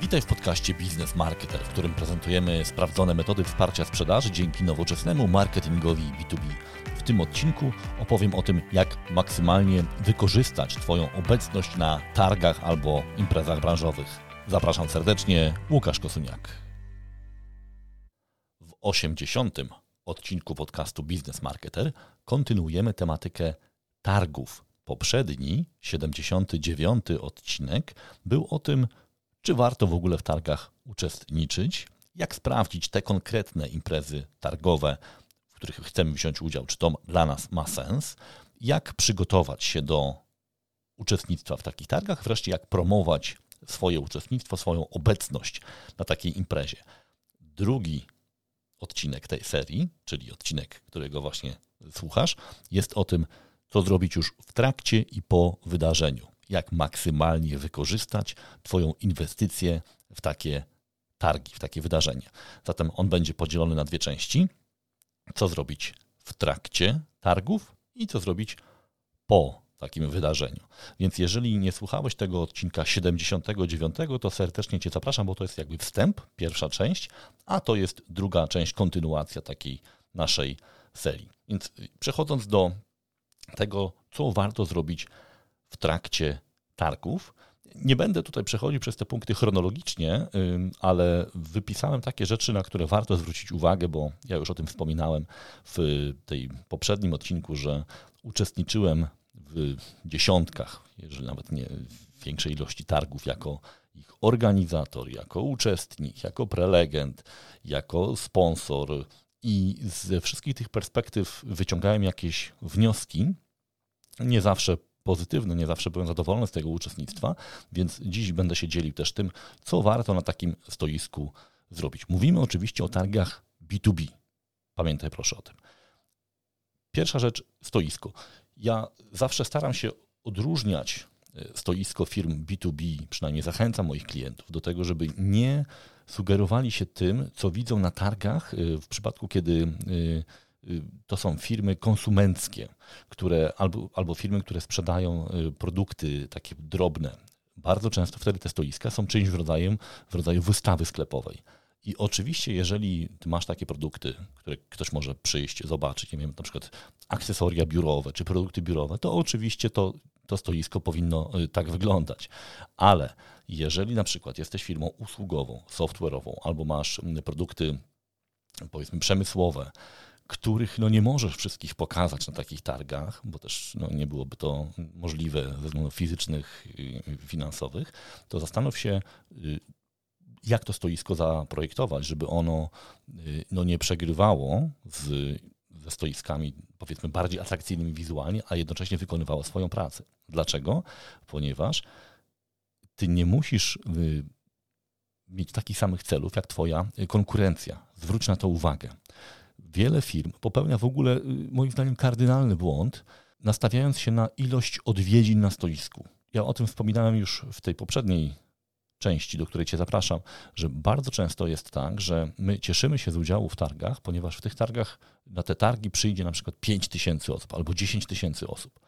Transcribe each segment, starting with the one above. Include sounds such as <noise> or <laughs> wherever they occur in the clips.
Witaj w podcaście Biznes Marketer, w którym prezentujemy sprawdzone metody wsparcia sprzedaży dzięki nowoczesnemu marketingowi B2B. W tym odcinku opowiem o tym, jak maksymalnie wykorzystać Twoją obecność na targach albo imprezach branżowych. Zapraszam serdecznie, Łukasz Kosuniak. W 80. odcinku podcastu Biznes Marketer kontynuujemy tematykę targów. Poprzedni, 79. odcinek, był o tym, czy warto w ogóle w targach uczestniczyć, jak sprawdzić te konkretne imprezy targowe, w których chcemy wziąć udział, czy to dla nas ma sens, jak przygotować się do uczestnictwa w takich targach, wreszcie jak promować swoje uczestnictwo, swoją obecność na takiej imprezie. Drugi odcinek tej serii, czyli odcinek, którego właśnie słuchasz, jest o tym, co zrobić już w trakcie i po wydarzeniu jak maksymalnie wykorzystać Twoją inwestycję w takie targi, w takie wydarzenie. Zatem on będzie podzielony na dwie części. Co zrobić w trakcie targów i co zrobić po takim wydarzeniu. Więc jeżeli nie słuchałeś tego odcinka 79, to serdecznie Cię zapraszam, bo to jest jakby wstęp, pierwsza część, a to jest druga część, kontynuacja takiej naszej serii. Więc przechodząc do tego, co warto zrobić w trakcie targów. Nie będę tutaj przechodził przez te punkty chronologicznie, ale wypisałem takie rzeczy, na które warto zwrócić uwagę, bo ja już o tym wspominałem w tej poprzednim odcinku, że uczestniczyłem w dziesiątkach, jeżeli nawet nie w większej ilości targów, jako ich organizator, jako uczestnik, jako prelegent, jako sponsor i ze wszystkich tych perspektyw wyciągałem jakieś wnioski, nie zawsze pozytywny, nie zawsze byłem zadowolony z tego uczestnictwa, więc dziś będę się dzielił też tym, co warto na takim stoisku zrobić. Mówimy oczywiście o targach B2B. Pamiętaj proszę o tym. Pierwsza rzecz, stoisko. Ja zawsze staram się odróżniać e, stoisko firm B2B, przynajmniej zachęcam moich klientów do tego, żeby nie sugerowali się tym, co widzą na targach e, w przypadku, kiedy e, to są firmy konsumenckie, które, albo, albo firmy, które sprzedają y, produkty takie drobne. Bardzo często wtedy te stoiska są czymś w rodzaju, w rodzaju wystawy sklepowej. I oczywiście, jeżeli masz takie produkty, które ktoś może przyjść, zobaczyć, nie wiem, na przykład akcesoria biurowe czy produkty biurowe, to oczywiście to, to stoisko powinno y, tak wyglądać. Ale jeżeli na przykład jesteś firmą usługową, software'ową, albo masz mm, produkty powiedzmy przemysłowe, których no, nie możesz wszystkich pokazać na takich targach, bo też no, nie byłoby to możliwe ze względów fizycznych i finansowych, to zastanów się, y, jak to stoisko zaprojektować, żeby ono y, no, nie przegrywało z, ze stoiskami powiedzmy bardziej atrakcyjnymi wizualnie, a jednocześnie wykonywało swoją pracę. Dlaczego? Ponieważ ty nie musisz y, mieć takich samych celów jak twoja konkurencja. Zwróć na to uwagę wiele firm popełnia w ogóle, y, moim zdaniem, kardynalny błąd, nastawiając się na ilość odwiedzin na stoisku. Ja o tym wspominałem już w tej poprzedniej części, do której Cię zapraszam, że bardzo często jest tak, że my cieszymy się z udziału w targach, ponieważ w tych targach, na te targi przyjdzie na przykład 5 tysięcy osób albo 10 tysięcy osób.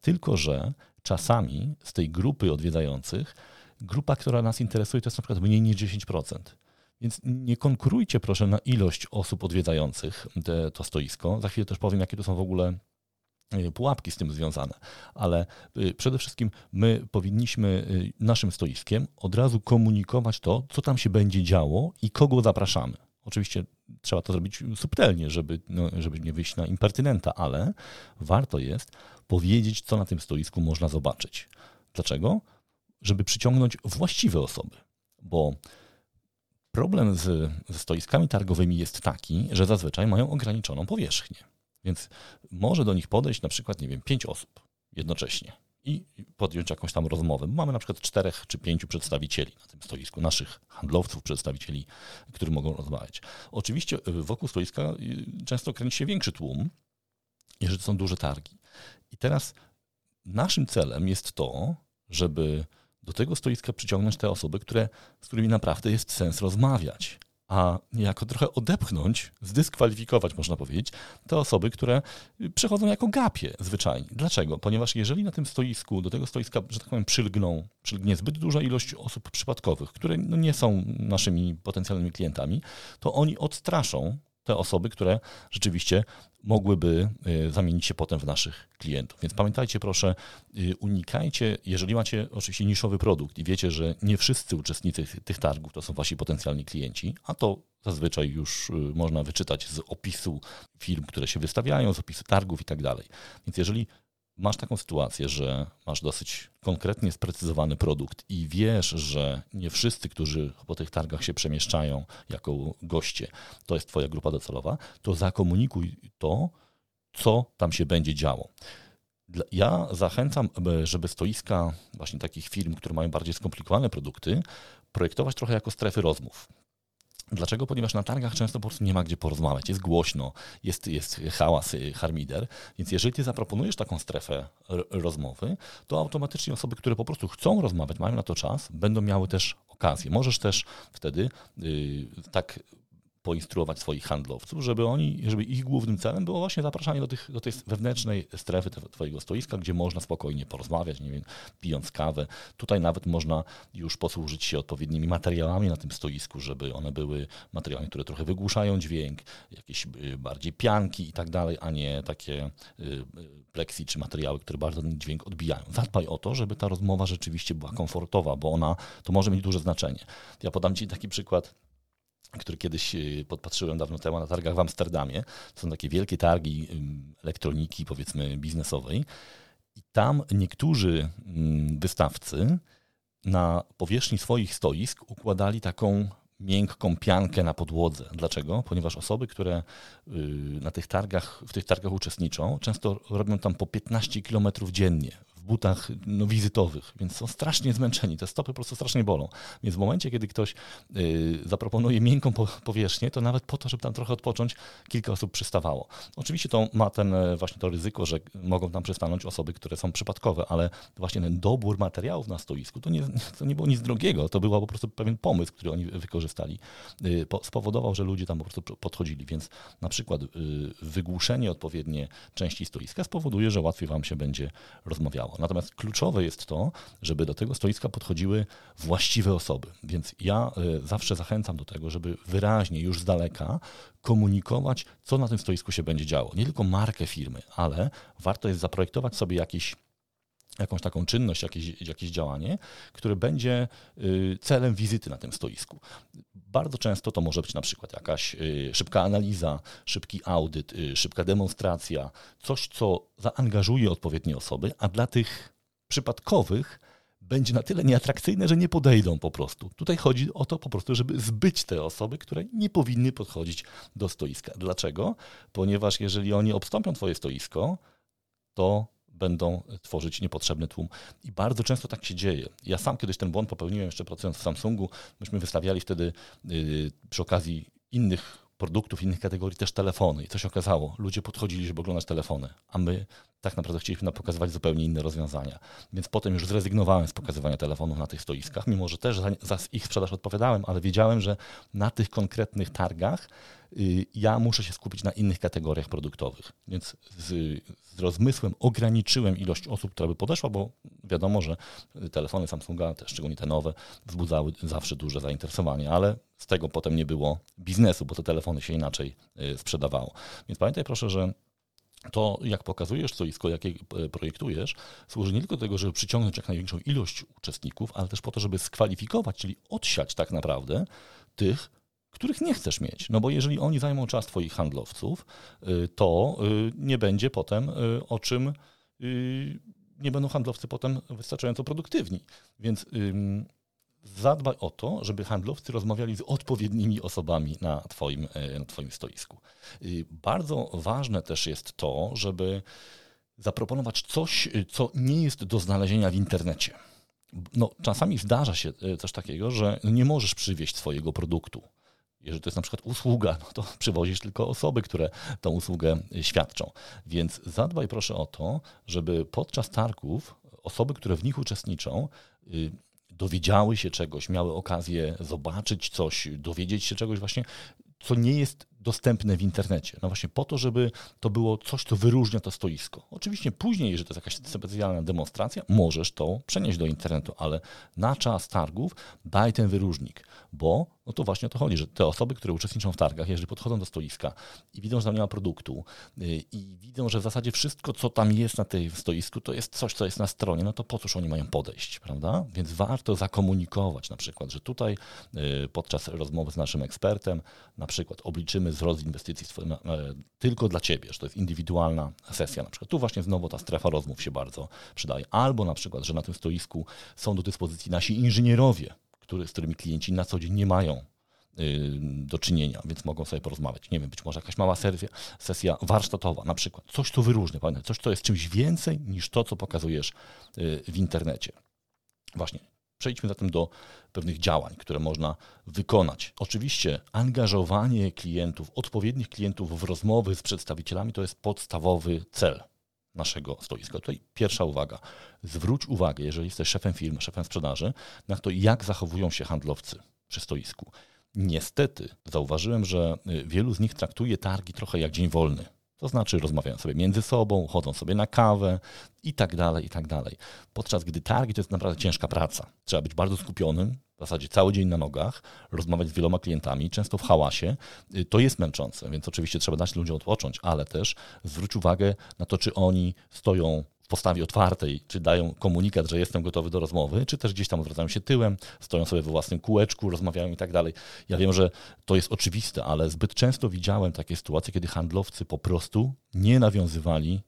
Tylko, że czasami z tej grupy odwiedzających, grupa, która nas interesuje, to jest na przykład mniej niż 10%. Więc nie konkurujcie proszę na ilość osób odwiedzających te, to stoisko. Za chwilę też powiem, jakie to są w ogóle e, pułapki z tym związane, ale e, przede wszystkim my powinniśmy e, naszym stoiskiem od razu komunikować to, co tam się będzie działo i kogo zapraszamy. Oczywiście trzeba to zrobić subtelnie, żeby, no, żeby nie wyjść na impertynenta, ale warto jest powiedzieć, co na tym stoisku można zobaczyć. Dlaczego? Żeby przyciągnąć właściwe osoby, bo Problem z, ze stoiskami targowymi jest taki, że zazwyczaj mają ograniczoną powierzchnię. Więc może do nich podejść na przykład, nie wiem, pięć osób jednocześnie i podjąć jakąś tam rozmowę. Mamy na przykład czterech czy pięciu przedstawicieli na tym stoisku, naszych handlowców, przedstawicieli, którzy mogą rozmawiać. Oczywiście y, wokół stoiska y, często kręci się większy tłum, jeżeli to są duże targi. I teraz naszym celem jest to, żeby do tego stoiska przyciągnąć te osoby, które, z którymi naprawdę jest sens rozmawiać. a niejako trochę odepchnąć, zdyskwalifikować, można powiedzieć, te osoby, które przychodzą jako gapie zwyczajnie. Dlaczego? Ponieważ jeżeli na tym stoisku, do tego stoiska, że tak powiem, przylgną, przylgnie zbyt duża ilość osób przypadkowych, które no nie są naszymi potencjalnymi klientami, to oni odstraszą te osoby, które rzeczywiście mogłyby y, zamienić się potem w naszych klientów. Więc pamiętajcie proszę, y, unikajcie, jeżeli macie oczywiście niszowy produkt i wiecie, że nie wszyscy uczestnicy tych targów to są wasi potencjalni klienci, a to zazwyczaj już y, można wyczytać z opisu firm, które się wystawiają, z opisu targów i tak dalej. Więc jeżeli masz taką sytuację, że masz dosyć konkretnie sprecyzowany produkt i wiesz, że nie wszyscy, którzy po tych targach się przemieszczają jako goście, to jest Twoja grupa docelowa, to zakomunikuj to, co tam się będzie działo. Ja zachęcam, żeby stoiska właśnie takich firm, które mają bardziej skomplikowane produkty, projektować trochę jako strefy rozmów. Dlaczego? Ponieważ na targach często po prostu nie ma gdzie porozmawiać, jest głośno, jest, jest hałas, y, harmider, więc jeżeli ty zaproponujesz taką strefę rozmowy, to automatycznie osoby, które po prostu chcą rozmawiać, mają na to czas, będą miały też okazję. Możesz też wtedy yy, tak poinstruować swoich handlowców, żeby oni, żeby ich głównym celem było właśnie zapraszanie do, tych, do tej wewnętrznej strefy twojego stoiska, gdzie można spokojnie porozmawiać, nie wiem, pijąc kawę. Tutaj nawet można już posłużyć się odpowiednimi materiałami na tym stoisku, żeby one były materiałami, które trochę wygłuszają dźwięk, jakieś y, bardziej pianki i tak dalej, a nie takie y, y, pleksy czy materiały, które bardzo ten dźwięk odbijają. Zadbaj o to, żeby ta rozmowa rzeczywiście była komfortowa, bo ona to może mieć duże znaczenie. Ja podam Ci taki przykład który kiedyś y, podpatrzyłem dawno temu na targach w Amsterdamie. To są takie wielkie targi elektroniki, powiedzmy, biznesowej. I tam niektórzy wystawcy na powierzchni swoich stoisk układali taką miękką piankę na podłodze. Dlaczego? Ponieważ osoby, które y, na tych targach, w tych targach uczestniczą, często robią tam po 15 km dziennie butach no, wizytowych, więc są strasznie zmęczeni, te stopy po prostu strasznie bolą. Więc w momencie, kiedy ktoś y, zaproponuje miękką po, powierzchnię, to nawet po to, żeby tam trochę odpocząć, kilka osób przystawało. Oczywiście to ma ten e, właśnie to ryzyko, że mogą tam przystanąć osoby, które są przypadkowe, ale właśnie ten dobór materiałów na stoisku to nie, to nie było nic drogiego, to był po prostu pewien pomysł, który oni wykorzystali. Y, po, spowodował, że ludzie tam po prostu podchodzili, więc na przykład y, wygłuszenie odpowiednie części stoiska spowoduje, że łatwiej wam się będzie rozmawiało. Natomiast kluczowe jest to, żeby do tego stoiska podchodziły właściwe osoby. Więc ja e, zawsze zachęcam do tego, żeby wyraźnie, już z daleka komunikować, co na tym stoisku się będzie działo. Nie tylko markę firmy, ale warto jest zaprojektować sobie jakiś jakąś taką czynność, jakieś, jakieś działanie, które będzie y, celem wizyty na tym stoisku. Bardzo często to może być na przykład jakaś y, szybka analiza, szybki audyt, y, szybka demonstracja, coś, co zaangażuje odpowiednie osoby, a dla tych przypadkowych będzie na tyle nieatrakcyjne, że nie podejdą po prostu. Tutaj chodzi o to po prostu, żeby zbyć te osoby, które nie powinny podchodzić do stoiska. Dlaczego? Ponieważ jeżeli oni obstąpią Twoje stoisko, to będą tworzyć niepotrzebny tłum. I bardzo często tak się dzieje. Ja sam kiedyś ten błąd popełniłem jeszcze pracując w Samsungu. Myśmy wystawiali wtedy yy, przy okazji innych produktów, innych kategorii też telefony. I co się okazało? Ludzie podchodzili, żeby oglądać telefony, a my tak naprawdę chcieliśmy pokazywać zupełnie inne rozwiązania. Więc potem już zrezygnowałem z pokazywania telefonów na tych stoiskach, mimo że też za, za ich sprzedaż odpowiadałem, ale wiedziałem, że na tych konkretnych targach y, ja muszę się skupić na innych kategoriach produktowych. Więc z, z rozmysłem ograniczyłem ilość osób, która by podeszła, bo wiadomo, że telefony Samsunga, te, szczególnie te nowe, wzbudzały zawsze duże zainteresowanie, ale z tego potem nie było biznesu, bo te telefony się inaczej y, sprzedawało. Więc pamiętaj proszę, że to jak pokazujesz stoisko, jakie e, projektujesz, służy nie tylko do tego, żeby przyciągnąć jak największą ilość uczestników, ale też po to, żeby skwalifikować, czyli odsiać tak naprawdę tych, których nie chcesz mieć. No bo jeżeli oni zajmą czas Twoich handlowców, y, to y, nie będzie potem y, o czym, nie będą handlowcy potem wystarczająco produktywni. Więc zadbaj o to, żeby handlowcy rozmawiali z odpowiednimi osobami na Twoim, e, na twoim stoisku. Bardzo ważne też jest to, żeby zaproponować coś, co nie jest do znalezienia w internecie. No, czasami zdarza się e, coś takiego, że nie możesz przywieźć swojego produktu. Jeżeli to jest na przykład usługa, no to <laughs> przywozisz tylko osoby, które tą usługę świadczą. Więc zadbaj proszę o to, żeby podczas targów osoby, które w nich uczestniczą, y, dowiedziały się czegoś, miały okazję zobaczyć coś, dowiedzieć się czegoś właśnie, co nie jest dostępne w internecie. No właśnie po to, żeby to było coś, co wyróżnia to stoisko. Oczywiście później, jeżeli to jest jakaś specjalna demonstracja, możesz to przenieść do internetu, ale na czas targów daj ten wyróżnik, bo no to właśnie o to chodzi, że te osoby, które uczestniczą w targach, jeżeli podchodzą do stoiska i widzą, że tam nie ma produktu yy, i widzą, że w zasadzie wszystko, co tam jest na tej stoisku, to jest coś, co jest na stronie, no to po cóż oni mają podejść, prawda? Więc warto zakomunikować na przykład, że tutaj yy, podczas rozmowy z naszym ekspertem na przykład obliczymy wzrost inwestycji e, tylko dla ciebie, że to jest indywidualna sesja na przykład. Tu właśnie znowu ta strefa rozmów się bardzo przydaje. Albo na przykład, że na tym stoisku są do dyspozycji nasi inżynierowie, który, z którymi klienci na co dzień nie mają y, do czynienia, więc mogą sobie porozmawiać. Nie wiem, być może jakaś mała sesja, sesja warsztatowa, na przykład. Coś, co wyróżnia, pamiętaj, coś, co jest czymś więcej niż to, co pokazujesz y, w internecie. Właśnie Przejdźmy zatem do pewnych działań, które można wykonać. Oczywiście angażowanie klientów, odpowiednich klientów w rozmowy z przedstawicielami to jest podstawowy cel naszego stoiska. Tutaj pierwsza uwaga. Zwróć uwagę, jeżeli jesteś szefem firmy, szefem sprzedaży, na to, jak zachowują się handlowcy przy stoisku. Niestety zauważyłem, że wielu z nich traktuje targi trochę jak dzień wolny. To znaczy rozmawiają sobie między sobą, chodzą sobie na kawę i tak dalej, i tak dalej. Podczas gdy targi to jest naprawdę ciężka praca. Trzeba być bardzo skupionym, w zasadzie cały dzień na nogach, rozmawiać z wieloma klientami, często w hałasie. Y, to jest męczące, więc oczywiście trzeba dać ludziom odpocząć, ale też zwróć uwagę na to, czy oni stoją postawie otwartej, czy dają komunikat, że jestem gotowy do rozmowy, czy też gdzieś tam odwracają się tyłem, stoją sobie we własnym kółeczku, rozmawiają i tak dalej. Ja wiem, że to jest oczywiste, ale zbyt często widziałem takie sytuacje, kiedy handlowcy po prostu nie nawiązywali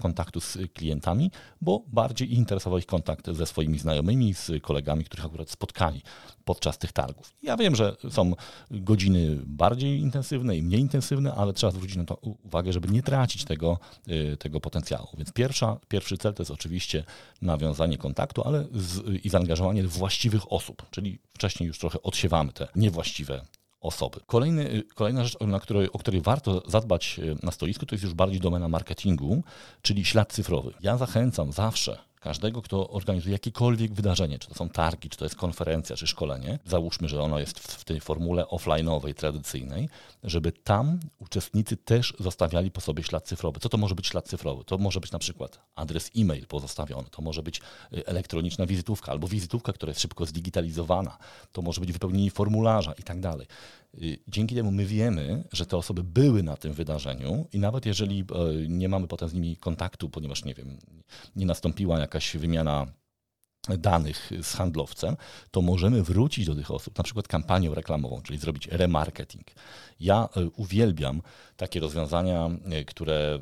kontaktu z klientami, bo bardziej interesował ich kontakt ze swoimi znajomymi, z kolegami, których akurat spotkali podczas tych targów. Ja wiem, że są godziny bardziej intensywne i mniej intensywne, ale trzeba zwrócić na to uwagę, żeby nie tracić tego, e, tego potencjału. Więc pierwsza, pierwszy cel to jest oczywiście nawiązanie kontaktu, ale z, i zaangażowanie właściwych osób, czyli wcześniej już trochę odsiewamy te niewłaściwe osoby. Kolejny, kolejna rzecz, na której, o której warto zadbać y, na stoisku, to jest już bardziej domena marketingu, czyli ślad cyfrowy. Ja zachęcam zawsze każdego, kto organizuje jakiekolwiek wydarzenie, czy to są targi, czy to jest konferencja, czy szkolenie, załóżmy, że ono jest w tej formule offline'owej, tradycyjnej, żeby tam uczestnicy też zostawiali po sobie ślad cyfrowy. Co to może być ślad cyfrowy? To może być na przykład adres e-mail pozostawiony, to może być y, elektroniczna wizytówka albo wizytówka, która jest szybko zdigitalizowana, to może być wypełnienie formularza i tak dalej. Dzięki temu my wiemy, że te osoby były na tym wydarzeniu i nawet jeżeli e, nie mamy potem z nimi kontaktu, ponieważ nie wiem, nie nastąpiła jakaś wymiana danych z handlowcem, to możemy wrócić do tych osób, na przykład kampanią reklamową, czyli zrobić remarketing. Ja e, uwielbiam takie rozwiązania, e, które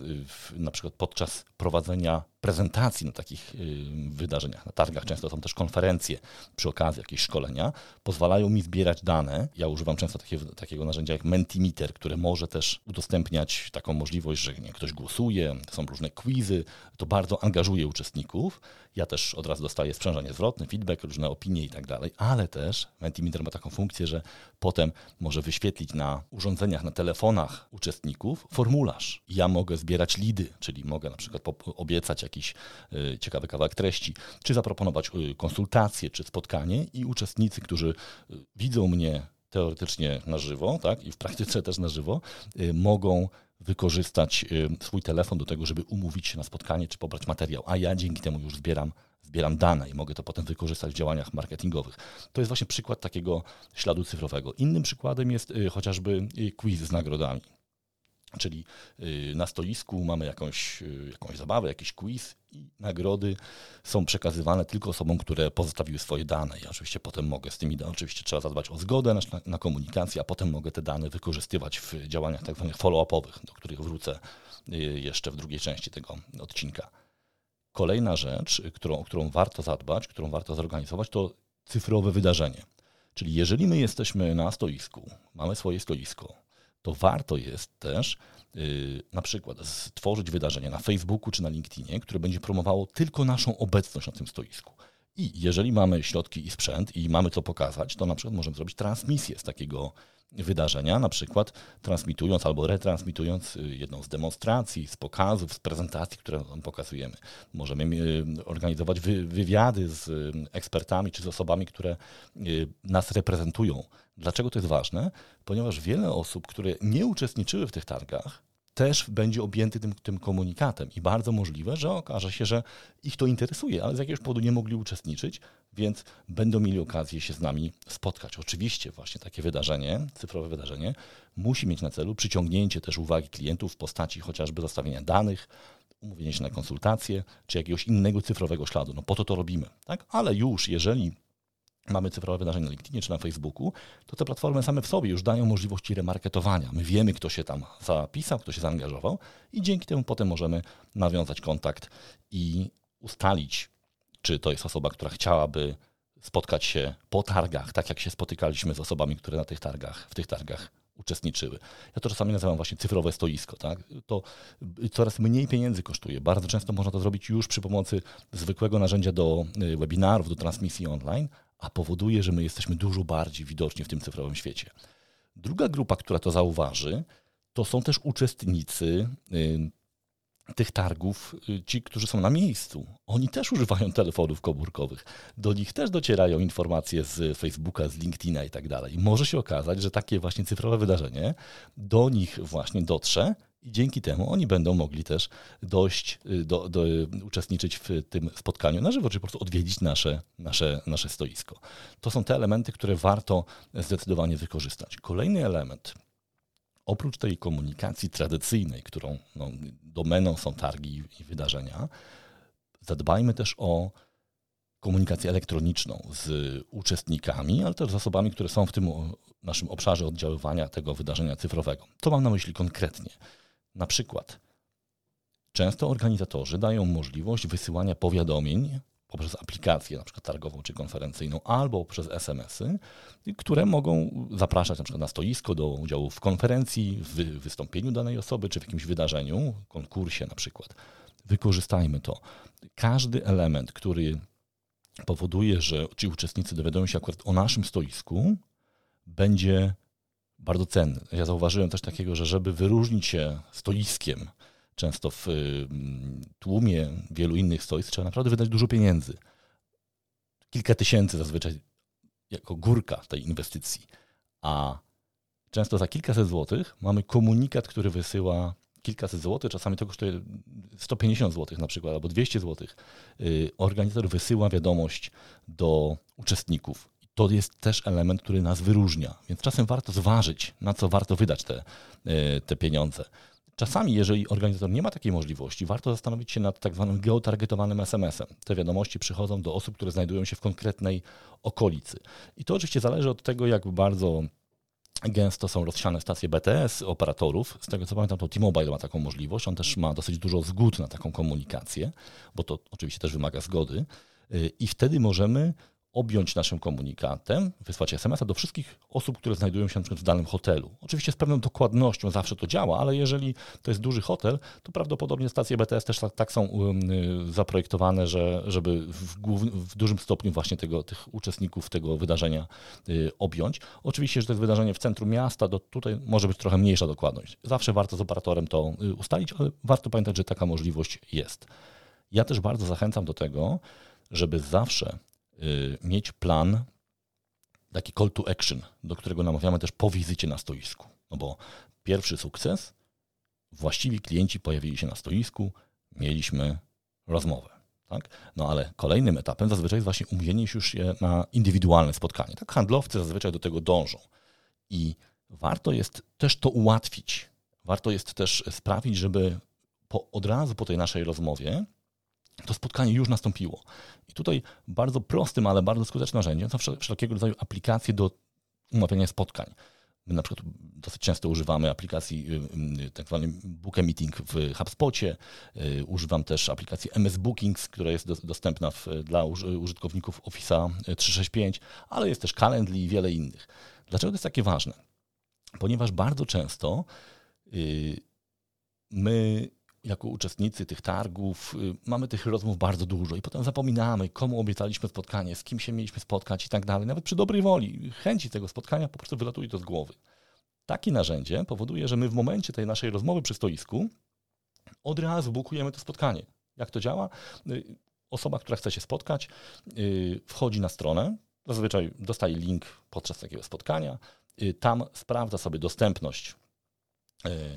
na przykład podczas prowadzenia prezentacji na takich y, wydarzeniach, na targach, często są też konferencje przy okazji jakieś szkolenia, pozwalają mi zbierać dane. Ja używam często takiego, takiego narzędzia jak Mentimeter, które może też udostępniać taką możliwość, że nie, ktoś głosuje, są różne quizy, to bardzo angażuje uczestników. Ja też od razu dostaję sprzężenie zwrotne, feedback, różne opinie i tak dalej, ale też Mentimeter ma taką funkcję, że potem może wyświetlić na urządzeniach, na telefonach uczestników formularz. Ja mogę zbierać lidy, czyli mogę na przykład obiecać jakiś y, ciekawy kawałek treści, czy zaproponować y, konsultację, czy spotkanie i uczestnicy, którzy y, widzą mnie teoretycznie na żywo, tak, i w praktyce też na żywo, mogą wykorzystać swój telefon do tego, żeby umówić się na spotkanie czy pobrać materiał, a ja dzięki temu już zbieram zbieram dane i mogę to potem wykorzystać w działaniach marketingowych. To jest właśnie przykład takiego śladu cyfrowego. Innym przykładem jest chociażby quiz z nagrodami. Czyli y, na stoisku mamy jakąś, y, jakąś zabawę, jakiś quiz i nagrody są przekazywane tylko osobom, które pozostawiły swoje dane. Ja oczywiście potem mogę z tymi, oczywiście trzeba zadbać o zgodę na, na komunikację, a potem mogę te dane wykorzystywać w działaniach tak zwanych follow-upowych, do których wrócę y, jeszcze w drugiej części tego odcinka. Kolejna rzecz, którą, którą warto zadbać, którą warto zorganizować, to cyfrowe wydarzenie. Czyli jeżeli my jesteśmy na stoisku, mamy swoje stoisko, to warto jest też yy, na przykład stworzyć wydarzenie na Facebooku czy na LinkedInie, które będzie promowało tylko naszą obecność na tym stoisku. I jeżeli mamy środki i sprzęt i mamy to pokazać, to na przykład możemy zrobić transmisję z takiego wydarzenia, na przykład transmitując albo retransmitując y, jedną z demonstracji, z pokazów, z prezentacji, które pokazujemy. Możemy y, organizować wywiady z y, ekspertami czy z osobami, które nas reprezentują. Dlaczego to jest ważne? Ponieważ wiele osób, które nie uczestniczyły w tych targach, też będzie objęty tym, tym komunikatem i bardzo możliwe, że okaże się, że ich to interesuje, ale z jakiegoś powodu nie mogli uczestniczyć, więc będą mieli okazję się z nami spotkać. Oczywiście właśnie takie wydarzenie, cyfrowe wydarzenie, musi mieć na celu przyciągnięcie też uwagi klientów w postaci chociażby zostawienia danych, umówienie się na konsultacje, czy jakiegoś innego cyfrowego śladu. No po to to robimy, tak? Ale już jeżeli mamy cyfrowe wydarzenia na LinkedInie czy na Facebooku, to te platformy same w sobie już dają możliwości remarketowania. My wiemy, kto się tam zapisał, kto się zaangażował i dzięki temu potem możemy nawiązać kontakt i ustalić, czy to jest osoba, która chciałaby spotkać się po targach, tak jak się spotykaliśmy z osobami, które na tych targach, w tych targach uczestniczyły. Ja to czasami nazywam właśnie cyfrowe stoisko. Tak? To coraz mniej pieniędzy kosztuje. Bardzo często można to zrobić już przy pomocy zwykłego narzędzia do y, webinarów, do transmisji online, a powoduje, że my jesteśmy dużo bardziej widoczni w tym cyfrowym świecie. Druga grupa, która to zauważy, to są też uczestnicy y, tych targów, y, ci, którzy są na miejscu. Oni też używają telefonów komórkowych. Do nich też docierają informacje z Facebooka, z LinkedIna i tak dalej. Może się okazać, że takie właśnie cyfrowe wydarzenie do nich właśnie dotrze i dzięki temu oni będą mogli też dojść, y, do, do, uczestniczyć w tym spotkaniu na żywo, czy po prostu odwiedzić nasze, nasze, nasze stoisko. To są te elementy, które warto zdecydowanie wykorzystać. Kolejny element, oprócz tej komunikacji tradycyjnej, którą no, domeną są targi i wydarzenia, zadbajmy też o komunikację elektroniczną z uczestnikami, ale też z osobami, które są w tym naszym obszarze oddziaływania tego wydarzenia cyfrowego. To mam na myśli konkretnie. Na przykład często organizatorzy dają możliwość wysyłania powiadomień poprzez aplikację, na przykład targową czy konferencyjną, albo przez SMS-y, które mogą zapraszać na przykład na stoisko do udziału w konferencji, w wystąpieniu danej osoby, czy w jakimś wydarzeniu, konkursie na przykład. Wykorzystajmy to. Każdy element, który powoduje, że ci uczestnicy dowiadują się akurat o naszym stoisku, będzie bardzo cenny. Ja zauważyłem też takiego, że żeby wyróżnić się stoiskiem, często w tłumie wielu innych stoisk trzeba naprawdę wydać dużo pieniędzy. Kilka tysięcy zazwyczaj jako górka tej inwestycji. A często za kilkaset złotych mamy komunikat, który wysyła kilkaset złotych, czasami to kosztuje 150 złotych na przykład, albo 200 złotych. Y, organizator wysyła wiadomość do uczestników to jest też element, który nas wyróżnia. Więc czasem warto zważyć, na co warto wydać te, e, te pieniądze. Czasami, jeżeli organizator nie ma takiej możliwości, warto zastanowić się nad tak zwanym geotargetowanym SMS-em. Te wiadomości przychodzą do osób, które znajdują się w konkretnej okolicy. I to oczywiście zależy od tego, jak bardzo gęsto są rozsiane stacje BTS operatorów. Z tego co pamiętam, to T-Mobile ma taką możliwość. On też ma dosyć dużo zgód na taką komunikację, bo to oczywiście też wymaga zgody. E, I wtedy możemy objąć naszym komunikatem, wysłać SMS-a do wszystkich osób, które znajdują się w danym hotelu. Oczywiście z pewną dokładnością zawsze to działa, ale jeżeli to jest duży hotel, to prawdopodobnie stacje BTS też tak, tak są um, y, zaprojektowane, że, żeby w, w, dużym stopniu właśnie tego, tych uczestników tego wydarzenia y, objąć. Oczywiście, że to jest wydarzenie w centrum miasta, to tutaj może być trochę mniejsza dokładność. Zawsze warto z operatorem to y, ustalić, ale warto pamiętać, że taka możliwość jest. Ja też bardzo zachęcam do tego, żeby zawsze mieć plan, taki call to action, do którego namawiamy też po wizycie na stoisku. No bo pierwszy sukces, właściwi klienci pojawili się na stoisku, mieliśmy rozmowę. Tak? No ale kolejnym etapem zazwyczaj jest właśnie umówienie już się na indywidualne spotkanie. Tak handlowcy zazwyczaj do tego dążą. I warto jest też to ułatwić. Warto jest też sprawić, żeby po, od razu po tej naszej rozmowie to spotkanie już nastąpiło. I tutaj bardzo prostym, ale bardzo skutecznym narzędziem są wszelkiego rodzaju aplikacje do umawiania spotkań. My na przykład dosyć często używamy aplikacji y, y, tak zwany Book Meeting w HubSpocie. Y, używam też aplikacji MS Bookings, która jest dostępna w, dla użytkowników Office 365, ale jest też Calendly i wiele innych. Dlaczego to jest takie ważne? Ponieważ bardzo często my jako uczestnicy tych targów y, mamy tych rozmów bardzo dużo i potem zapominamy, komu obiecaliśmy spotkanie, z kim się mieliśmy spotkać i tak dalej. Nawet przy dobrej woli, chęci tego spotkania po prostu wylatuje to z głowy. Takie narzędzie powoduje, że my w momencie tej naszej rozmowy przy stoisku od razu bukujemy to spotkanie. Jak to działa? Y, osoba, która chce się spotkać, y, wchodzi na stronę, zazwyczaj dostaje link podczas takiego spotkania, tam sprawdza sobie dostępność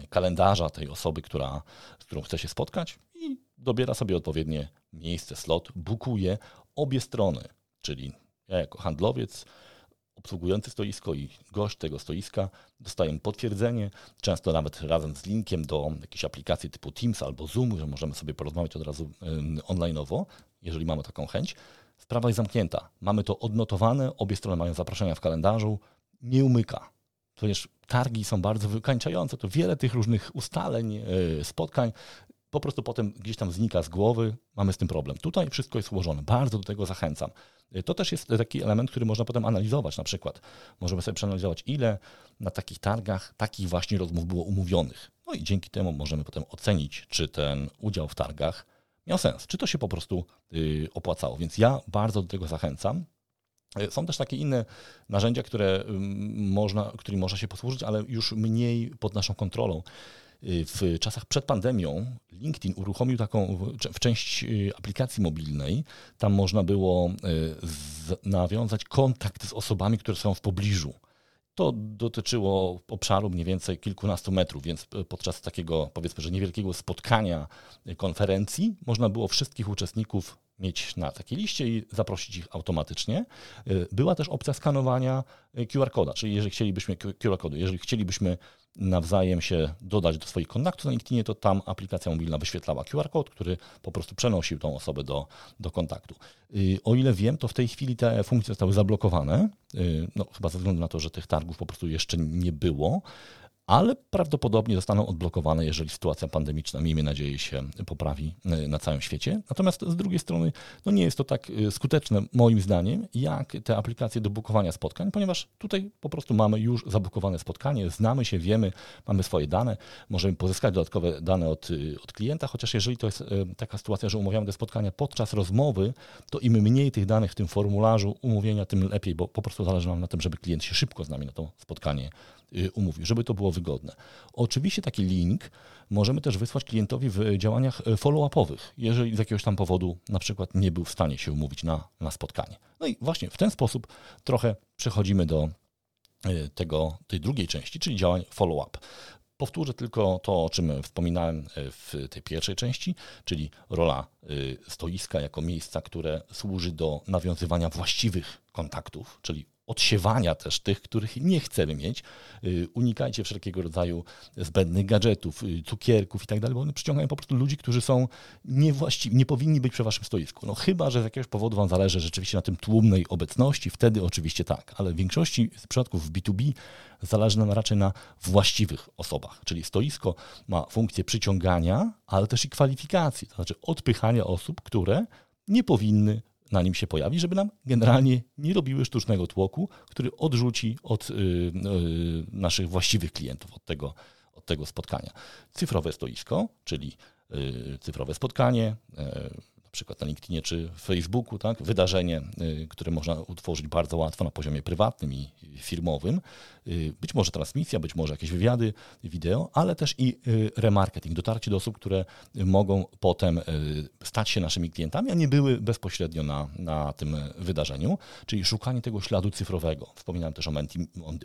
kalendarza tej osoby, która, z którą chce się spotkać i dobiera sobie odpowiednie miejsce, slot, bukuje obie strony, czyli ja jako handlowiec obsługujący stoisko i gość tego stoiska dostają potwierdzenie, często nawet razem z linkiem do jakiejś aplikacji typu Teams albo Zoom, że możemy sobie porozmawiać od razu online'owo, jeżeli mamy taką chęć. Sprawa jest zamknięta. Mamy to odnotowane, obie strony mają zaproszenia w kalendarzu, nie umyka ponieważ targi są bardzo wykańczające, to wiele tych różnych ustaleń, e, spotkań po prostu potem gdzieś tam znika z głowy, mamy z tym problem. Tutaj wszystko jest ułożone, bardzo do tego zachęcam. E, to też jest taki element, który można potem analizować. Na przykład możemy sobie przeanalizować, ile na takich targach takich właśnie rozmów było umówionych. No i dzięki temu możemy potem ocenić, czy ten udział w targach miał sens, czy to się po prostu y, opłacało. Więc ja bardzo do tego zachęcam. E, są też takie inne narzędzia, które można, którymi można się posłużyć, ale już mniej pod naszą kontrolą. E, w czasach przed pandemią LinkedIn uruchomił taką w część e, aplikacji mobilnej. Tam można było nawiązać kontakt z osobami, które są w pobliżu. To dotyczyło obszaru mniej więcej kilkunastu metrów, więc podczas takiego, powiedzmy, że niewielkiego spotkania konferencji można było wszystkich uczestników mieć na takiej liście i zaprosić ich automatycznie. Y, była też opcja skanowania QR-koda, czyli jeżeli chcielibyśmy QR-kodu, jeżeli chcielibyśmy nawzajem się dodać do swoich kontaktów na LinkedInie, to tam aplikacja mobilna wyświetlała QR-kod, który po prostu przenosił tą osobę do, do kontaktu. Y, o ile wiem, to w tej chwili te funkcje zostały zablokowane, no, chyba ze względu na to, że tych targów po prostu jeszcze nie było ale prawdopodobnie zostaną odblokowane, jeżeli sytuacja pandemiczna, miejmy nadzieję, się poprawi e, na całym świecie. Natomiast z drugiej strony, no nie jest to tak e, skuteczne, moim zdaniem, jak te aplikacje do bukowania spotkań, ponieważ tutaj po prostu mamy już zabukowane spotkanie, znamy się, wiemy, mamy swoje dane, możemy pozyskać dodatkowe dane od, e, od klienta, chociaż jeżeli to jest taka sytuacja, że umawiamy te spotkania podczas rozmowy, to im mniej tych danych w tym formularzu umówienia, tym lepiej, bo po prostu zależy nam na tym, żeby klient się szybko z nami na to spotkanie umówił, żeby to było wygodne. Oczywiście taki link możemy też wysłać klientowi w działaniach y, follow-upowych, jeżeli z jakiegoś tam powodu na przykład nie był w stanie się umówić na, na spotkanie. No i właśnie w ten sposób trochę przechodzimy do y, tego, tej drugiej części, czyli działań follow-up. Powtórzę tylko to, o czym wspominałem w tej pierwszej części, czyli rola stoiska jako miejsca, które służy do nawiązywania właściwych kontaktów, czyli odsiewania też tych, których nie chcemy mieć. Y, unikajcie wszelkiego rodzaju zbędnych gadżetów, y, cukierków i tak dalej, bo one przyciągają po prostu ludzi, którzy są niewłaściwi, nie powinni być przy waszym stoisku. No chyba, że z jakiegoś powodu wam zależy rzeczywiście na tym tłumnej obecności, wtedy oczywiście tak, ale w większości przypadków w B2B zależy nam raczej na właściwych osobach, czyli stoisko ma funkcję przyciągania, ale też i kwalifikacji, to znaczy odpychania osób, które nie powinny na nim się pojawi, żeby nam generalnie nie robiły sztucznego tłoku, który odrzuci od y, y, naszych właściwych klientów od tego, od tego spotkania. Cyfrowe stoisko, czyli y, cyfrowe spotkanie, na przykład na LinkedInie czy Facebooku, tak? wydarzenie, y, które można utworzyć bardzo łatwo na poziomie prywatnym i firmowym. Y, być może transmisja, być może jakieś wywiady wideo, ale też i y, remarketing, dotarcie do osób, które mogą potem stać się naszymi klientami, a nie były bezpośrednio na, na tym wydarzeniu, czyli szukanie tego śladu cyfrowego. Wspominałem też o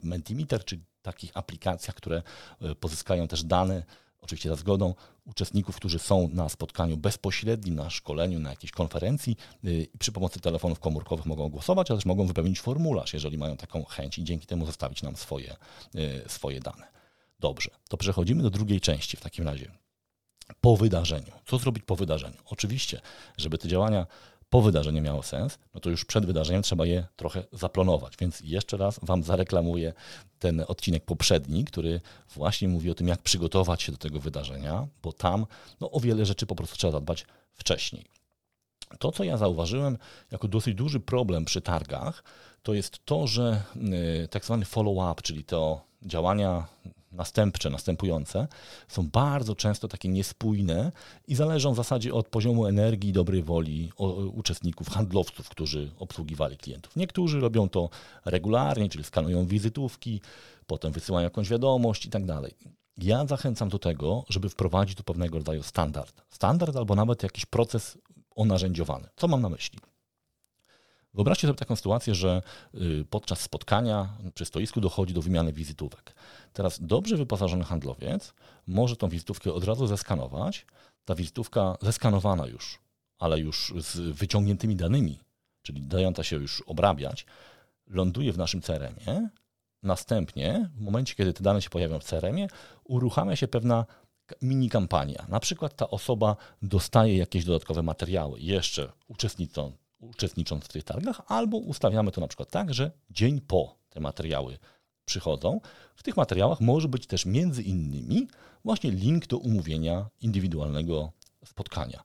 Mentimeter, czyli takich aplikacjach, które pozyskają też dane oczywiście za zgodą uczestników, którzy są na spotkaniu bezpośrednim, na szkoleniu, na jakiejś konferencji y, i przy pomocy telefonów komórkowych mogą głosować, ale też mogą wypełnić formularz, jeżeli mają taką chęć i dzięki temu zostawić nam swoje, y, swoje dane. Dobrze, to przechodzimy do drugiej części w takim razie. Po wydarzeniu. Co zrobić po wydarzeniu? Oczywiście, żeby te działania po wydarzeniu miało sens, no to już przed wydarzeniem trzeba je trochę zaplanować. Więc jeszcze raz Wam zareklamuję ten odcinek poprzedni, który właśnie mówi o tym, jak przygotować się do tego wydarzenia, bo tam no, o wiele rzeczy po prostu trzeba zadbać wcześniej. To, co ja zauważyłem jako dosyć duży problem przy targach, to jest to, że y, tak zwany follow-up, czyli to działania następcze, następujące, są bardzo często takie niespójne i zależą w zasadzie od poziomu energii i dobrej woli uczestników, handlowców, którzy obsługiwali klientów. Niektórzy robią to regularnie, czyli skanują wizytówki, potem wysyłają jakąś wiadomość i tak dalej. Ja zachęcam do tego, żeby wprowadzić tu pewnego rodzaju standard. Standard albo nawet jakiś proces onarzędziowany. Co mam na myśli? Wyobraźcie sobie taką sytuację, że y, podczas spotkania przy stoisku dochodzi do wymiany wizytówek. Teraz dobrze wyposażony handlowiec może tą wizytówkę od razu zeskanować. Ta wizytówka zeskanowana już, ale już z wyciągniętymi danymi, czyli dająca się już obrabiać, ląduje w naszym CRM-ie. Następnie, w momencie, kiedy te dane się pojawią w CRM-ie, uruchamia się pewna mini kampania. Na przykład ta osoba dostaje jakieś dodatkowe materiały, jeszcze uczestnicząc uczestnicząc w tych targach, albo ustawiamy to na przykład tak, że dzień po te materiały przychodzą. W tych materiałach może być też między innymi właśnie link do umówienia indywidualnego spotkania.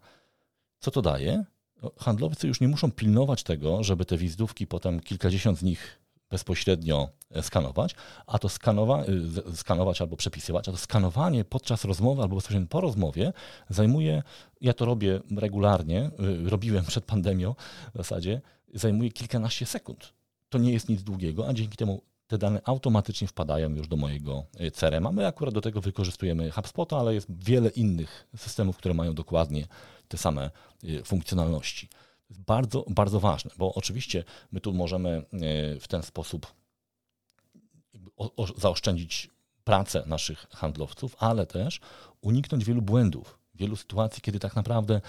Co to daje? No, handlowcy już nie muszą pilnować tego, żeby te wizytówki potem kilkadziesiąt z nich bezpośrednio e, skanować, a to skanowa, e, skanować albo przepisywać, a to skanowanie podczas rozmowy albo po rozmowie zajmuje, ja to robię regularnie, e, robiłem przed pandemią w zasadzie, zajmuje kilkanaście sekund. To nie jest nic długiego, a dzięki temu te dane automatycznie wpadają już do mojego CRM. A my akurat do tego wykorzystujemy HubSpota, ale jest wiele innych systemów, które mają dokładnie te same funkcjonalności bardzo, bardzo ważne, bo oczywiście my tu możemy e, w ten sposób zaoszczędzić pracę naszych handlowców, ale też uniknąć wielu błędów, wielu sytuacji, kiedy tak naprawdę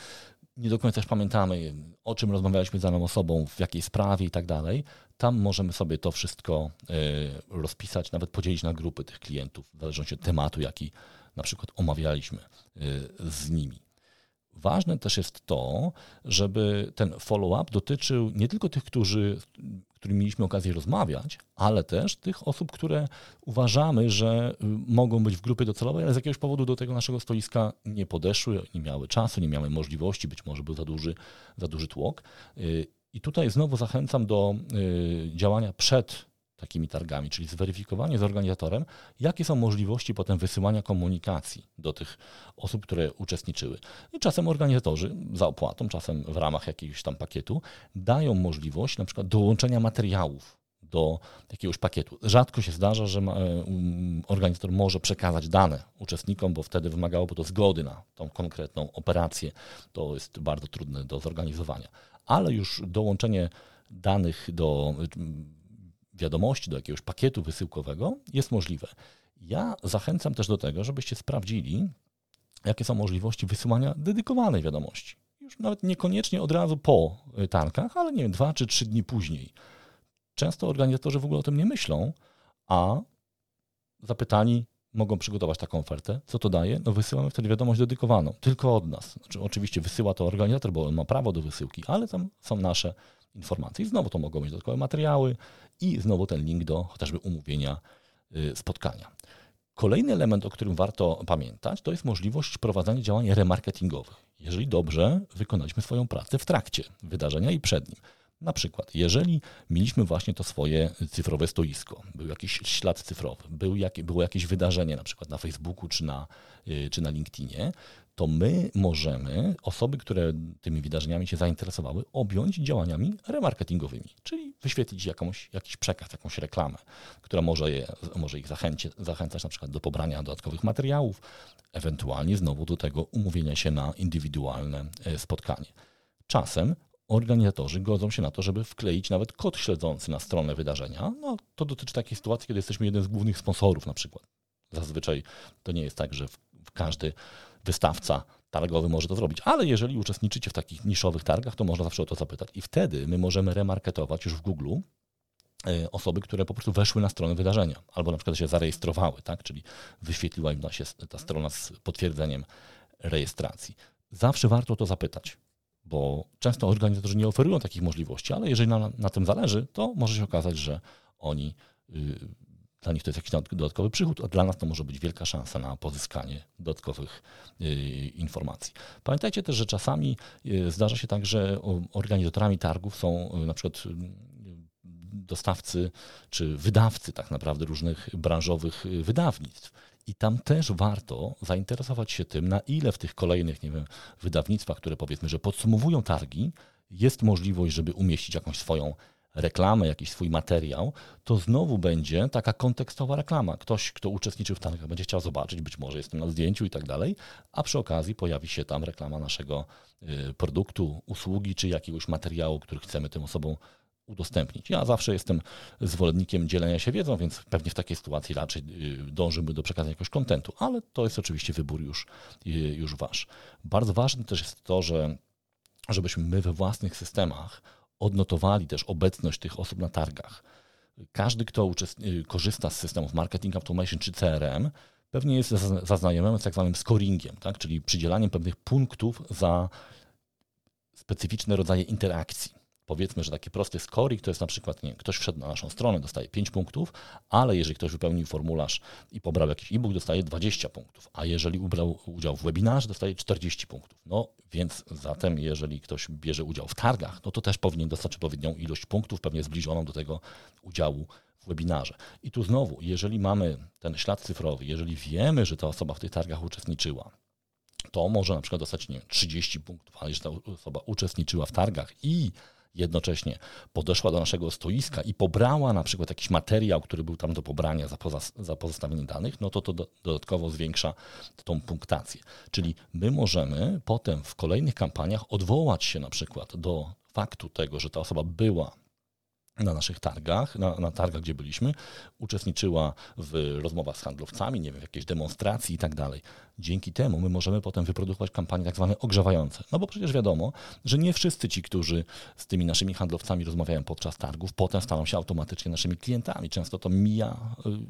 nie do końca też pamiętamy, o czym rozmawialiśmy z daną osobą, w jakiej sprawie i tak dalej. Tam możemy sobie to wszystko e, rozpisać, nawet podzielić na grupy tych klientów, w zależności od tematu, jaki na przykład omawialiśmy e, z nimi. Ważne też jest to, żeby ten follow-up dotyczył nie tylko tych, którzy, którymi mieliśmy okazję rozmawiać, ale też tych osób, które uważamy, że y, mogą być w grupie docelowej, ale z jakiegoś powodu do tego naszego stoiska nie podeszły, nie miały czasu, nie miały możliwości, być może był za duży, za duży tłok. Y, I tutaj znowu zachęcam do y, działania przed takimi targami, czyli zweryfikowanie z organizatorem, jakie są możliwości potem wysyłania komunikacji do tych osób, które uczestniczyły. I czasem organizatorzy za opłatą, czasem w ramach jakiegoś tam pakietu dają możliwość na przykład dołączenia materiałów do jakiegoś pakietu. Rzadko się zdarza, że um, organizator może przekazać dane uczestnikom, bo wtedy wymagałoby to zgody na tą konkretną operację. To jest bardzo trudne do zorganizowania. Ale już dołączenie danych do wiadomości, do jakiegoś pakietu wysyłkowego jest możliwe. Ja zachęcam też do tego, żebyście sprawdzili, jakie są możliwości wysyłania dedykowanej wiadomości. Już nawet niekoniecznie od razu po y, targach, ale nie wiem, dwa czy trzy dni później. Często organizatorzy w ogóle o tym nie myślą, a zapytani mogą przygotować taką ofertę. Co to daje? No wysyłamy wtedy wiadomość dedykowaną, tylko od nas. Znaczy, oczywiście wysyła to organizator, bo on ma prawo do wysyłki, ale tam są nasze informacje. I znowu to mogą być dodatkowe materiały i znowu ten link do chociażby umówienia y, spotkania. Kolejny element, o którym warto pamiętać, to jest możliwość prowadzenia działań remarketingowych, jeżeli dobrze wykonaliśmy swoją pracę w trakcie wydarzenia i przed nim. Na przykład, jeżeli mieliśmy właśnie to swoje cyfrowe stoisko, był jakiś ślad cyfrowy, był jak, było jakieś wydarzenie, na przykład na Facebooku czy na, y, czy na LinkedInie, to my możemy osoby, które tymi wydarzeniami się zainteresowały, objąć działaniami remarketingowymi, czyli wyświetlić jakąś, jakiś przekaz, jakąś reklamę, która może, je, może ich zachęci, zachęcać na przykład do pobrania dodatkowych materiałów, ewentualnie znowu do tego umówienia się na indywidualne e, spotkanie. Czasem organizatorzy godzą się na to, żeby wkleić nawet kod śledzący na stronę wydarzenia. No, to dotyczy takiej sytuacji, kiedy jesteśmy jednym z głównych sponsorów na przykład. Zazwyczaj to nie jest tak, że każdy wystawca targowy może to zrobić. Ale jeżeli uczestniczycie w takich niszowych targach, to można zawsze o to zapytać. I wtedy my możemy remarketować już w Google e, osoby, które po prostu weszły na stronę wydarzenia, albo na przykład się zarejestrowały, tak? czyli wyświetliła im się ta strona z potwierdzeniem rejestracji. Zawsze warto to zapytać, bo często organizatorzy nie oferują takich możliwości, ale jeżeli na, na tym zależy, to może się okazać, że oni y, dla nich to jest jakiś dodatkowy przychód, a dla nas to może być wielka szansa na pozyskanie dodatkowych y, informacji. Pamiętajcie też, że czasami y, zdarza się tak, że organizatorami targów są y, na przykład dostawcy czy wydawcy tak naprawdę różnych branżowych wydawnictw. I tam też warto zainteresować się tym, na ile w tych kolejnych, nie wiem, wydawnictwach, które powiedzmy, że podsumowują targi, jest możliwość, żeby umieścić jakąś swoją reklamę, jakiś swój materiał, to znowu będzie taka kontekstowa reklama. Ktoś, kto uczestniczył w targach, będzie chciał zobaczyć, być może jestem na zdjęciu i tak dalej, a przy okazji pojawi się tam reklama naszego y, produktu, usługi czy jakiegoś materiału, który chcemy tym osobom udostępnić. Ja zawsze jestem zwolennikiem dzielenia się wiedzą, więc pewnie w takiej sytuacji raczej y, dążymy do przekazania jakiegoś kontentu, ale to jest oczywiście wybór już, y, już wasz. Bardzo ważne też jest to, że żebyśmy my we własnych systemach odnotowali też obecność tych osób na targach. Każdy, kto korzysta z systemów marketing automation czy CRM, pewnie jest zaznajomiony z tak zwanym scoringiem, tak? czyli przydzielaniem pewnych punktów za specyficzne rodzaje interakcji powiedzmy, że taki prosty scoring to jest na przykład, nie, ktoś wszedł na naszą stronę, dostaje 5 punktów, ale jeżeli ktoś wypełnił formularz i pobrał jakiś e-book, dostaje 20 punktów, a jeżeli ubrał udział w webinarze, dostaje 40 punktów. No więc zatem, jeżeli ktoś bierze udział w targach, no to też powinien dostać odpowiednią ilość punktów, pewnie zbliżoną do tego udziału w webinarze. I tu znowu, jeżeli mamy ten ślad cyfrowy, jeżeli wiemy, że ta osoba w tych targach uczestniczyła, to może na przykład dostać nie 30 punktów, ale jeżeli ta osoba uczestniczyła w targach i jednocześnie podeszła do naszego stoiska i pobrała na przykład jakiś materiał, który był tam do pobrania za, poza, za pozostawienie danych, no to to do, dodatkowo zwiększa tą punktację. Czyli my możemy potem w kolejnych kampaniach odwołać się na przykład do faktu tego, że ta osoba była na naszych targach, na, na, targach, gdzie byliśmy, uczestniczyła w rozmowach z handlowcami, nie wiem, jakiejś demonstracji i tak dalej. Dzięki temu my możemy potem wyprodukować kampanie tak zwane ogrzewające. No bo przecież wiadomo, że nie wszyscy ci, którzy z tymi naszymi handlowcami rozmawiają podczas targów, potem staną się automatycznie naszymi klientami. Często to mija,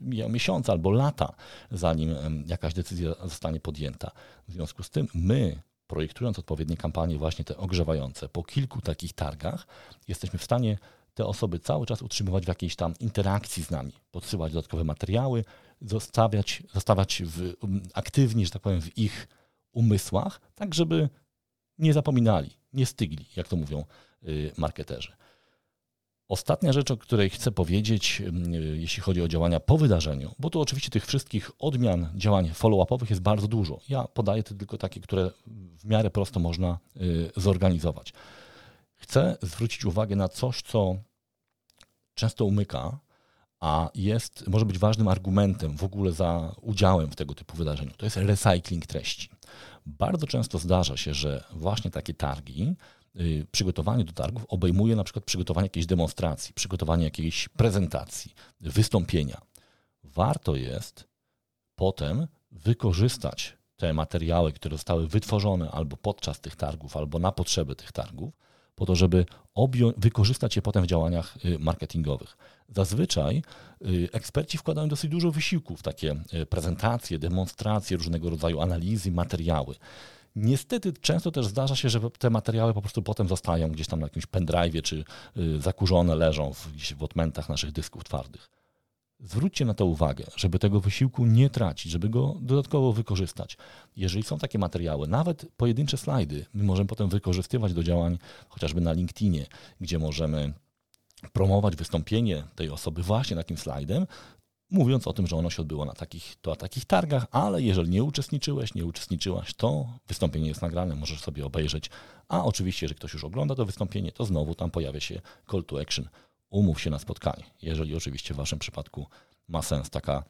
mija miesiące albo lata, zanim jakaś decyzja zostanie podjęta. W związku z tym my projektując odpowiednie kampanie, właśnie te ogrzewające, po kilku takich targach, jesteśmy w stanie te osoby cały czas utrzymywać w jakiejś tam interakcji z nami, podsyłać dodatkowe materiały, zostawiać, zostawać w, um, aktywni, że tak powiem, w ich umysłach, tak żeby nie zapominali, nie stygli, jak to mówią y, marketerzy. Ostatnia rzecz, o której chcę powiedzieć, jeśli chodzi o działania po wydarzeniu, bo tu oczywiście tych wszystkich odmian działań follow-upowych jest bardzo dużo. Ja podaję tylko takie, które w miarę prosto można y, zorganizować. Chcę zwrócić uwagę na coś, co często umyka, a jest, może być ważnym argumentem w ogóle za udziałem w tego typu wydarzeniu. To jest recycling treści. Bardzo często zdarza się, że właśnie takie targi, yy, przygotowanie do targów obejmuje na przykład przygotowanie jakiejś demonstracji, przygotowanie jakiejś prezentacji, wystąpienia. Warto jest potem wykorzystać te materiały, które zostały wytworzone albo podczas tych targów, albo na potrzeby tych targów, po to, żeby wykorzystać je potem w działaniach y, marketingowych. Zazwyczaj y, eksperci wkładają dosyć dużo wysiłku w takie y, prezentacje, demonstracje, różnego rodzaju analizy, materiały. Niestety często też zdarza się, że te materiały po prostu potem zostają gdzieś tam na jakimś pendrive czy zakurzone leżą w, w odmętach naszych dysków twardych. Zwróćcie na to uwagę, żeby tego wysiłku nie tracić, żeby go dodatkowo wykorzystać. Jeżeli są takie materiały, nawet pojedyncze slajdy, my możemy potem wykorzystywać do działań chociażby na LinkedInie, gdzie możemy promować wystąpienie tej osoby właśnie takim slajdem, mówiąc o tym, że ono się odbyło na takich, to, na takich targach, ale jeżeli nie uczestniczyłeś, nie uczestniczyłaś, to wystąpienie jest nagrane, możesz sobie obejrzeć. A oczywiście, jeżeli ktoś już ogląda to wystąpienie, to znowu tam pojawia się call to action umów się na spotkanie, jeżeli oczywiście w Waszym przypadku ma sens taka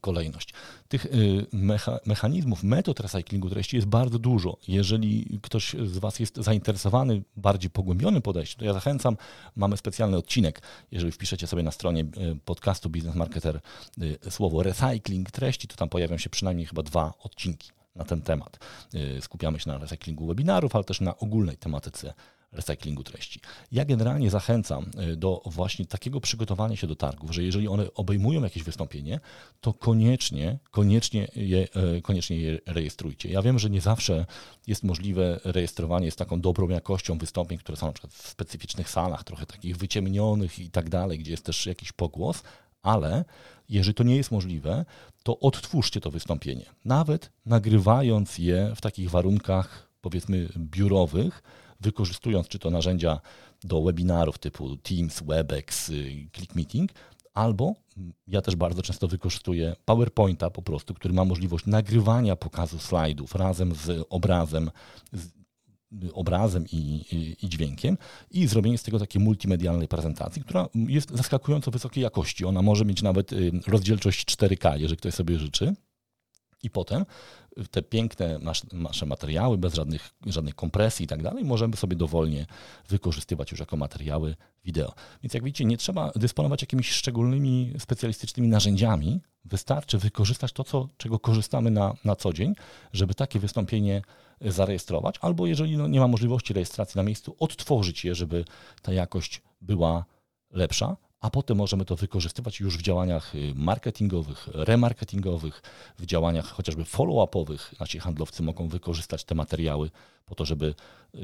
kolejność. Tych y, mecha, mechanizmów, metod recyklingu treści jest bardzo dużo. Jeżeli ktoś z Was jest zainteresowany bardziej pogłębionym podejściem, to ja zachęcam, mamy specjalny odcinek. Jeżeli wpiszecie sobie na stronie y, podcastu Business Marketer y, słowo recycling treści, to tam pojawią się przynajmniej chyba dwa odcinki na ten temat. Skupiamy się na recyklingu webinarów, ale też na ogólnej tematyce recyklingu treści. Ja generalnie zachęcam y, do właśnie takiego przygotowania się do targów, że jeżeli one obejmują jakieś wystąpienie, to koniecznie, koniecznie je, y, koniecznie je rejestrujcie. Ja wiem, że nie zawsze jest możliwe rejestrowanie z taką dobrą jakością wystąpień, które są na przykład w specyficznych salach, trochę takich wyciemnionych i tak dalej, gdzie jest też jakiś pogłos, ale jeżeli to nie jest możliwe, to odtwórzcie to wystąpienie. Nawet nagrywając je w takich warunkach, powiedzmy, biurowych, wykorzystując czy to narzędzia do webinarów typu Teams, WebEx, y, ClickMeeting, Albo ja też bardzo często wykorzystuję PowerPointa po prostu, który ma możliwość nagrywania pokazu slajdów razem z obrazem, z obrazem i, i, i, dźwiękiem i zrobienie z tego takiej multimedialnej prezentacji, która jest zaskakująco wysokiej jakości. Ona może mieć nawet y, rozdzielczość 4K, jeżeli ktoś sobie życzy. I potem te piękne nasze materiały, bez żadnych, żadnych kompresji i tak dalej, możemy sobie dowolnie wykorzystywać już jako materiały wideo. Więc jak widzicie, nie trzeba dysponować jakimiś szczególnymi, specjalistycznymi narzędziami. Wystarczy wykorzystać to, co, czego korzystamy na, na co dzień, żeby takie wystąpienie zarejestrować, albo jeżeli no, nie ma możliwości rejestracji na miejscu, odtworzyć je, żeby ta jakość była lepsza a potem możemy to wykorzystywać już w działaniach y, marketingowych, remarketingowych, w działaniach chociażby follow-upowych. Nasi handlowcy mogą wykorzystać te materiały po to, żeby y,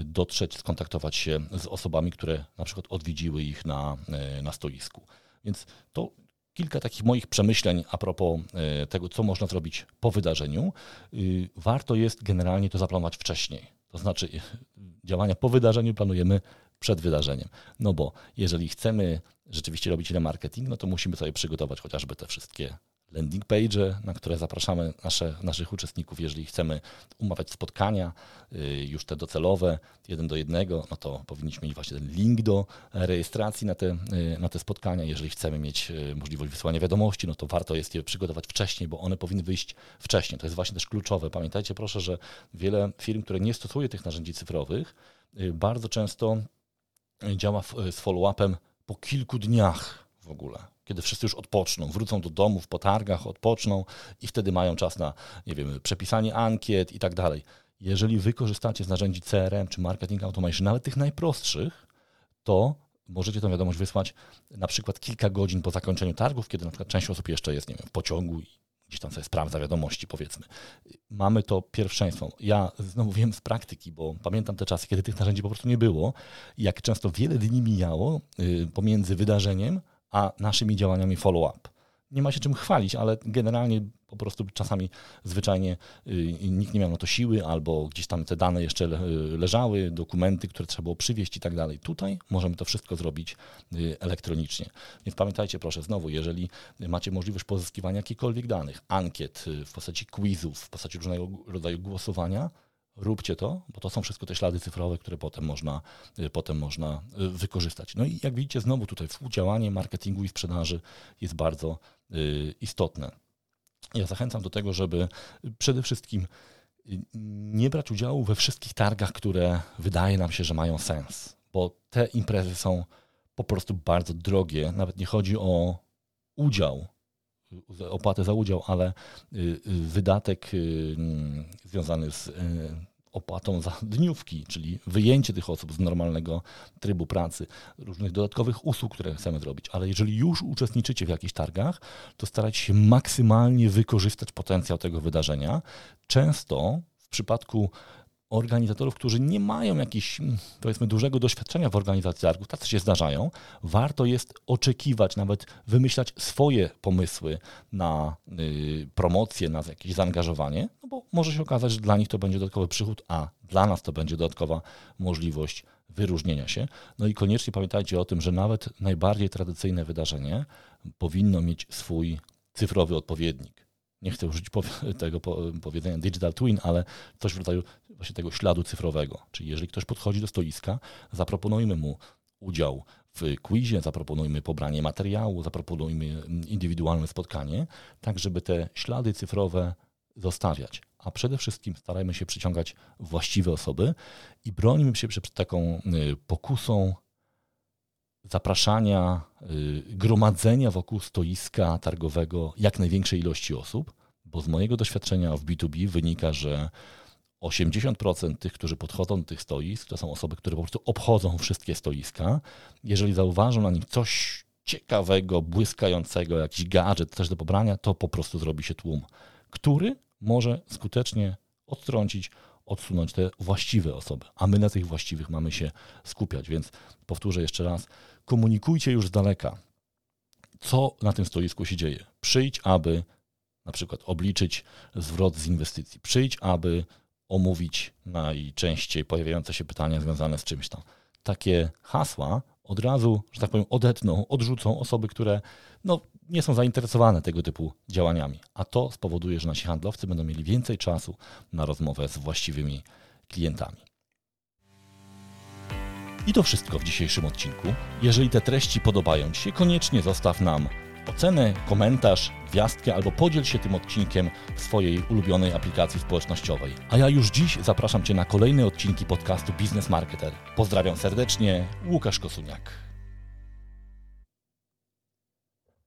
dotrzeć, skontaktować się z osobami, które na przykład odwiedziły ich na, y, na stoisku. Więc to kilka takich moich przemyśleń a propos tego, co można zrobić po wydarzeniu. Warto jest generalnie to zaplanować wcześniej. To znaczy, działania po wydarzeniu planujemy przed wydarzeniem. No bo jeżeli chcemy rzeczywiście robić remarketing, no to musimy sobie przygotować chociażby te wszystkie landing page, na które zapraszamy nasze, naszych uczestników, jeżeli chcemy umawiać spotkania, y, już te docelowe, jeden do jednego, no to powinniśmy mieć właśnie ten link do rejestracji na te, y, na te spotkania. Jeżeli chcemy mieć y, możliwość wysyłania wiadomości, no to warto jest je przygotować wcześniej, bo one powinny wyjść wcześniej. To jest właśnie też kluczowe. Pamiętajcie proszę, że wiele firm, które nie stosuje tych narzędzi cyfrowych, bardzo często działa z follow-upem po kilku dniach w ogóle, kiedy wszyscy już odpoczną, wrócą do domów po targach, odpoczną i wtedy mają czas na, nie wiem, przepisanie ankiet i tak dalej. Jeżeli wykorzystacie z narzędzi CRM czy marketing automation, nawet tych najprostszych, to możecie tę wiadomość wysłać na przykład kilka godzin po zakończeniu targów, kiedy na przykład część osób jeszcze jest nie wiem, w pociągu gdzieś tam sobie sprawdza wiadomości, powiedzmy. Mamy to pierwszeństwo. Ja znowu wiem z praktyki, bo pamiętam te czasy, kiedy tych narzędzi po prostu nie było, jak często wiele dni mijało y, pomiędzy wydarzeniem a naszymi działaniami follow-up nie ma się czym chwalić, ale generalnie po prostu czasami zwyczajnie y, nikt nie miał na to siły, albo gdzieś tam te dane jeszcze leżały, dokumenty, które trzeba było przywieźć i tak dalej. Tutaj możemy to wszystko zrobić y, elektronicznie. Więc pamiętajcie proszę znowu, jeżeli macie możliwość pozyskiwania jakichkolwiek danych, ankiet y, w postaci quizów, w postaci różnego rodzaju głosowania, róbcie to, bo to są wszystko te ślady cyfrowe, które potem można, potem można wykorzystać. No i jak widzicie, znowu tutaj współdziałanie marketingu i sprzedaży jest bardzo Y, istotne. Ja zachęcam do tego, żeby przede wszystkim y, nie brać udziału we wszystkich targach, które wydaje nam się, że mają sens, bo te imprezy są po prostu bardzo drogie. Nawet nie chodzi o udział, opłatę za udział, ale y, wydatek związany z opłatą za dniówki, czyli wyjęcie tych osób z normalnego trybu pracy, różnych dodatkowych usług, które chcemy zrobić. Ale jeżeli już uczestniczycie w jakichś targach, to starajcie się maksymalnie wykorzystać potencjał tego wydarzenia. Często w przypadku organizatorów, którzy nie mają jakiegoś, mm, powiedzmy, dużego doświadczenia w organizacji targów, tacy się zdarzają, warto jest oczekiwać, nawet wymyślać swoje pomysły na y, promocję, na jakieś zaangażowanie, no bo może się okazać, że dla nich to będzie dodatkowy przychód, a dla nas to będzie dodatkowa możliwość wyróżnienia się. No i koniecznie pamiętajcie o tym, że nawet najbardziej tradycyjne wydarzenie powinno mieć swój cyfrowy odpowiednik nie chcę użyć <laughs> tego powiedzenia digital twin, ale coś w rodzaju właśnie tego śladu cyfrowego. Czyli jeżeli ktoś podchodzi do stoiska, zaproponujmy mu udział w quizie, zaproponujmy pobranie materiału, zaproponujmy indywidualne spotkanie, tak żeby te ślady cyfrowe zostawiać. A przede wszystkim starajmy się przyciągać właściwe osoby i bronimy się przed taką y, pokusą zapraszania, y, gromadzenia wokół stoiska targowego jak największej ilości osób, bo z mojego doświadczenia w B2B wynika, że 80% tych, którzy podchodzą do tych stoisk, to są osoby, które po prostu obchodzą wszystkie stoiska. Jeżeli zauważą na nich coś ciekawego, błyskającego, jakiś gadżet, coś do pobrania, to po prostu zrobi się tłum, który może skutecznie odtrącić, odsunąć te właściwe osoby, a my na tych właściwych mamy się skupiać. Więc powtórzę jeszcze raz, komunikujcie już z daleka, co na tym stoisku się dzieje. Przyjdź, aby na przykład obliczyć zwrot z inwestycji. Przyjdź, aby omówić najczęściej pojawiające się pytania związane z czymś tam. Takie hasła od razu, że tak powiem, odetną, odrzucą osoby, które no, nie są zainteresowane tego typu działaniami. A to spowoduje, że nasi handlowcy będą mieli więcej czasu na rozmowę z właściwymi klientami. I to wszystko w dzisiejszym odcinku. Jeżeli te treści podobają Ci się, koniecznie zostaw nam ocenę, komentarz, gwiazdkę albo podziel się tym odcinkiem w swojej ulubionej aplikacji społecznościowej. A ja już dziś zapraszam Cię na kolejne odcinki podcastu Business Marketer. Pozdrawiam serdecznie, Łukasz Kosuniak.